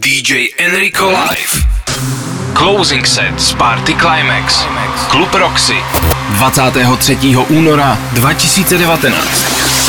DJ Enrico Live. Closing set z Party Climax. Klub Roxy. 23. února 2019.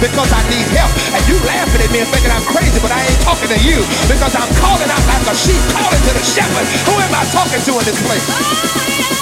because I need help. And you laughing at me and thinking I'm crazy, but I ain't talking to you because I'm calling out like a sheep calling to the shepherd. Who am I talking to in this place? Oh,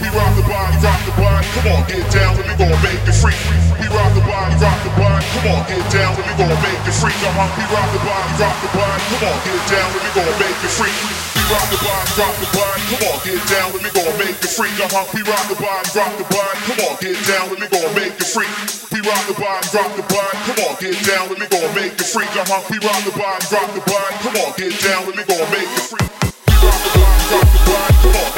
we rock the body, rock the body. Come on, get down me, gonna make you free. We rock the body, rock the body. Come on, get down me, gonna make you free. Come on, we rock the body, rock the body. Come on, get down me, gonna make you free. We rock the body, rock the body. Come on, get down me, gonna make you free. Come on, we rock the body, rock the body. Come on, get down me, gonna make you free. We rock the body, rock the body. Come on, get down me, gonna make you free. Come on, we rock the body, rock the body. Come on, get down me, gonna make you free. We rock the body, rock the body. Come on,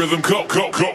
rhythm, go, go, go,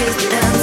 DJ Enrico